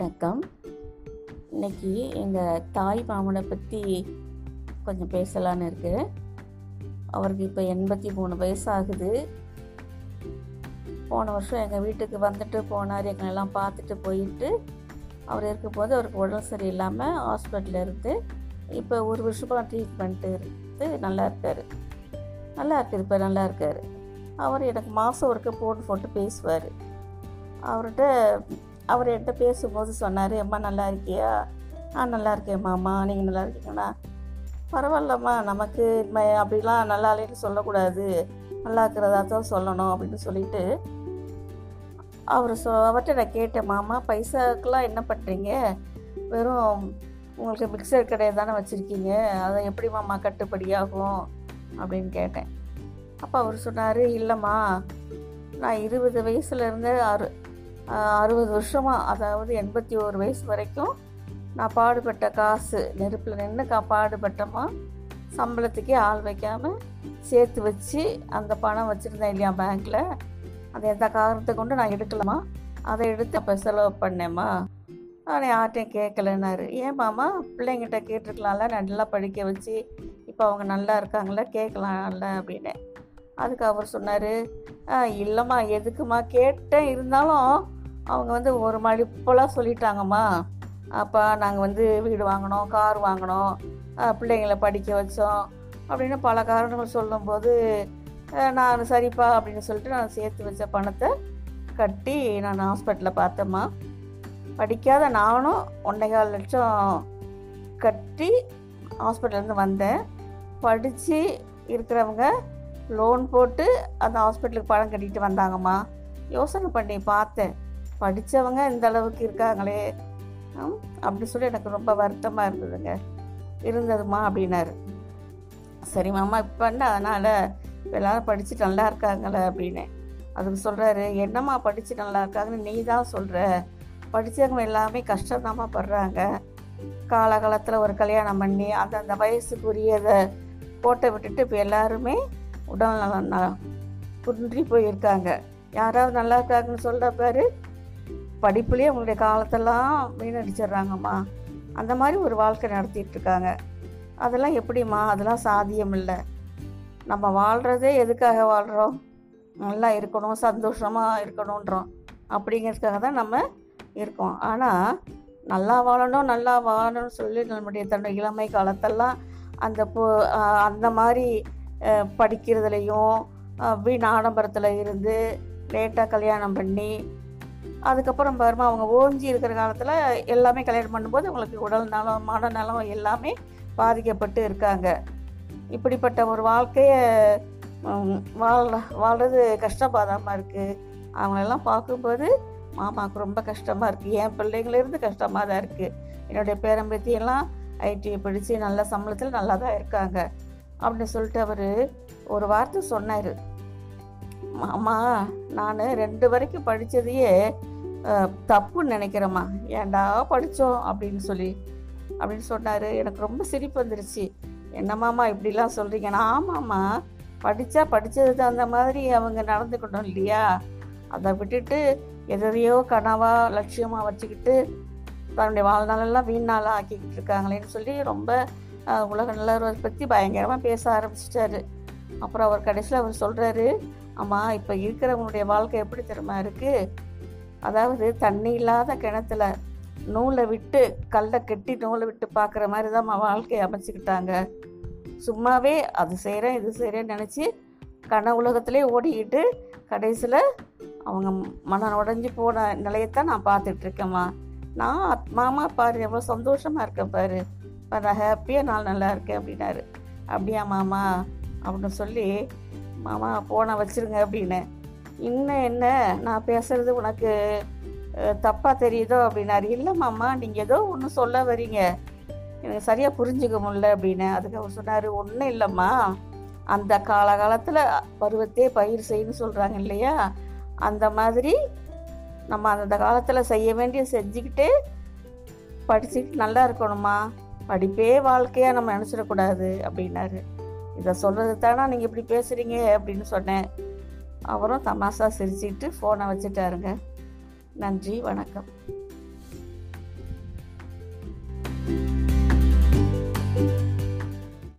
வணக்கம். இன்னைக்கு எங்கள் தாய் மாமனை பற்றி கொஞ்சம் பேசலான்னு இருக்கேன் அவருக்கு இப்போ எண்பத்தி மூணு வயசு ஆகுது போன வருஷம் எங்கள் வீட்டுக்கு வந்துட்டு போனார். எங்களெல்லாம் பார்த்துட்டு போயிட்டு அவர் இருக்கும்போது அவருக்கு உடல் சரியில்லாமல் ஹாஸ்பிட்டலில் இருந்து இப்போ ஒரு வருஷமாக ட்ரீட்மெண்ட்டு இருந்து நல்லா இருக்கார். நல்லா இருக்கு இப்போ நல்லா இருக்கார். அவர் எனக்கு மாதம் ஒருக்க ஃபோன் போட்டு பேசுவார். அவர்கிட்ட அவர் என்கிட்ட பேசும்போது சொன்னார் அம்மா நல்லா இருக்கியா? ஆ நல்லா இருக்கேன் மாமா. நீங்கள் நல்லா இருக்கீங்களா? பரவாயில்லம்மா. நமக்கு இனிமே அப்படிலாம் நல்லா இல்லைன்னு சொல்லக்கூடாது. நல்லா இருக்கிறதா தான் சொல்லணும் அப்படின்னு சொல்லிட்டு அவர் சொ அவர்கிட்ட நான் கேட்டேன் மாமா பைசாக்கெலாம் என்ன பண்ணுறீங்க வெறும் உங்களுக்கு மிக்சர் கடையை தானே வச்சுருக்கீங்க. அதை எப்படி மாமா கட்டுப்படியாகும் அப்படின்னு கேட்டேன். அப்போ அவர் சொன்னார் இல்லைம்மா. நான் இருபது வயசுலேருந்து அறு அறுபது வருஷமாக அதாவது எண்பத்தி ஒரு வயசு வரைக்கும் நான் பாடுபட்ட காசு நெருப்பில் நின்று கா பாடுபட்டமா சம்பளத்துக்கே ஆள் வைக்காமல் சேர்த்து வச்சு அந்த பணம் வச்சுருந்தேன் இல்லையா பேங்க்கில் அதை எந்த காரணத்தை கொண்டு நான் எடுக்கலாமா அதை எடுத்து அப்போ செலவு பண்ணேம்மா. ஆனால் யார்கிட்டையும் கேட்கலன்னாரு ஏன் மாமா பிள்ளைங்கிட்ட கேட்டிருக்கலாம்ல நல்லா படிக்க வச்சு இப்போ அவங்க நல்லா இருக்காங்களா கேட்கலாம்ல அப்படின்னு. அதுக்கு அவர் சொன்னார் இல்லைம்மா எதுக்குமா கேட்டேன் இருந்தாலும் அவங்க வந்து ஒரு மடிப்பெல்லாம் சொல்லிட்டாங்கம்மா. அப்பா நாங்கள் வந்து வீடு வாங்கினோம் கார் வாங்கினோம் பிள்ளைங்களை படிக்க வச்சோம் அப்படின்னு பல காரணங்கள் சொல்லும்போது நான் சரிப்பா அப்படின்னு சொல்லிட்டு நான் சேர்த்து வச்ச பணத்தை கட்டி நான் ஹாஸ்பிட்டலில் பார்த்தேம்மா. படிக்காத நானும் ஒன்றைக்கால் லட்சம் கட்டி ஹாஸ்பிட்டல்லேருந்து வந்தேன். படித்து இருக்கிறவங்க லோன் போட்டு அந்த ஹாஸ்பிட்டலுக்கு பணம் கட்டிட்டு வந்தாங்கம்மா. யோசனை பண்ணி பார்த்தேன். படித்தவங்க இந்த அளவுக்கு இருக்காங்களே. அப்படி சொல்லி எனக்கு ரொம்ப வருத்தமாக இருந்ததுங்க. இருந்ததுமா அப்படின்னாரு. சரி மாமா இப்போ என்ன? அதனால் இப்போ எல்லாரும் படித்து நல்லா இருக்காங்களே அப்படின்னு. அதுக்கு சொல்கிறாரு என்னம்மா படித்து நல்லா இருக்காங்கன்னு நீ தான் சொல்கிற படித்தவங்க எல்லாமே கஷ்டம்தாம்மா படுறாங்க. காலகாலத்தில் ஒரு கல்யாணம் பண்ணி அந்தந்த வயசுக்குரியதை போட்டை விட்டுட்டு இப்போ எல்லாருமே உடல் நலம் ந- குன்றி போயிருக்காங்க. யாராவது நல்லா இருக்காங்கன்னு சொல்கிற பேர் படிப்புலேயே அவங்களுடைய காலத்தெல்லாம் வீணடிச்சிடுறாங்கம்மா. அந்த மாதிரி ஒரு வாழ்க்கை நடத்திட்டு இருக்காங்க அதெல்லாம் எப்படிம்மா? அதெல்லாம் சாத்தியம் இல்லை. நம்ம வாழ்கிறதே எதுக்காக வாழ்கிறோம் நல்லா இருக்கணும் சந்தோஷமாக இருக்கணுன்றோம். அப்படிங்கிறதுக்காக தான் நம்ம இருக்கோம். ஆனால் நல்லா வாழணும் நல்லா வாழணும்னு சொல்லி நம்முடைய தன்னுடைய இளமை காலத்தெல்லாம் அந்த பொ அந்த மாதிரி படிக்கிறதுலையும் வீண் ஆடம்பரத்தில் இருந்து லேட்டாக கல்யாணம் பண்ணி அதுக்கப்புறம் பாருமா அவங்க ஓஞ்சி இருக்கிற காலத்தில் எல்லாமே கல்யாணம் பண்ணும்போது அவங்களுக்கு உடல் நலம் மனநலம் எல்லாமே பாதிக்கப்பட்டு இருக்காங்க. இப்படிப்பட்ட ஒரு வாழ்க்கையை உம், வாழ வாழ்றது இருக்குது அவங்களெல்லாம் பார்க்கும்போது மாமாவுக்கு ரொம்ப கஷ்டமாக இருக்குது என் பிள்ளைங்களிருந்து கஷ்டமாக தான் இருக்குது என்னுடைய பேரம்பத்தியெல்லாம் ஐடி படித்து நல்ல சம்பளத்தில் நல்லா தான் இருக்காங்க. அப்படின்னு சொல்லிட்டு அவர் ஒரு வார்த்தை சொன்னார். மாமா நான் ரெண்டு வரைக்கும் படித்ததையே தப்புன்னு நினைக்கிறேம்மா. ஏன்டா படித்தோம் அப்படின்னு சொல்லி அப்படின்னு சொன்னார். எனக்கு ரொம்ப சிரிப்பு வந்துருச்சு. என்னம்மாம்மா இப்படிலாம் சொல்கிறீங்கன்னா ஆமாம்மா. படித்தா படித்தது தகுந்த மாதிரி அவங்க நடந்துக்கணும் இல்லையா? அதை விட்டுட்டு எதையோ கனவாக லட்சியமாக வச்சுக்கிட்டு தன்னுடைய வாழ்நாளெல்லாம் வீணாளாக ஆக்கிக்கிட்டு இருக்காங்களேன்னு சொல்லி ரொம்ப உலக நல்லவரை பற்றி பயங்கரமாக பேச ஆரம்பிச்சிட்டாரு. அப்புறம் அவர் கடைசியில் அவர் சொல்கிறாரு ஆமாம் இப்போ இருக்கிறவங்களுடைய வாழ்க்கை எப்படி தெரியுமா இருக்குது அதாவது தண்ணி இல்லாத கிணத்துல நூலை விட்டு கல்லை கட்டி நூலை விட்டு பார்க்குற மாதிரி தான் வாழ்க்கையை அமைச்சிக்கிட்டாங்க. சும்மாவே அது செய்கிறேன் இது செய்கிறேன்னு நினச்சி கன உலகத்திலே ஓடிக்கிட்டு கடைசியில் அவங்க மனம் உடஞ்சி போன நிலையத்தான் நான் பார்த்துட்ருக்கேம்மா நான் மாமா பாரு எவ்வளோ சந்தோஷமாக இருக்கேன் பாரு, நான் ஹாப்பியாக நான் நல்லா இருக்கேன் அப்படின்னாரு. அப்படியா மாமா? அப்படின்னு சொல்லி மாமா போனை வச்சுருங்க அப்படின்னு. இன்னும் என்ன? நான் பேசுறது உனக்கு தப்பாக தெரியுதோ அப்படின்னாரு. இல்லை மாமா நீங்கள் ஏதோ ஒன்று சொல்ல வரீங்க. எனக்கு சரியாக புரிஞ்சுக்க முடியல அப்படின்னு. அதுக்கு அவர் சொன்னார் ஒன்றும் இல்லைம்மா. அந்த காலகாலத்தில் பருவத்தே பயிர் செய்யணும்னு சொல்கிறாங்க இல்லையா? அந்த மாதிரி நம்ம அந்த காலத்தில் செய்ய வேண்டிய செஞ்சுக்கிட்டே படிச்சுக்கிட்டு நல்லா இருக்கணுமா படிப்பே வாழ்க்கையாக நம்ம நினச்சிடக்கூடாது அப்படின்னாரு. இதை சொல்கிறது தானே நீங்கள் இப்படி பேசுகிறீங்க அப்படின்னு சொன்னேன். அவரும் தமாஷா சிரிச்சுக்கிட்டு ஃபோனை வச்சுட்டாருங்க. நன்றி வணக்கம்.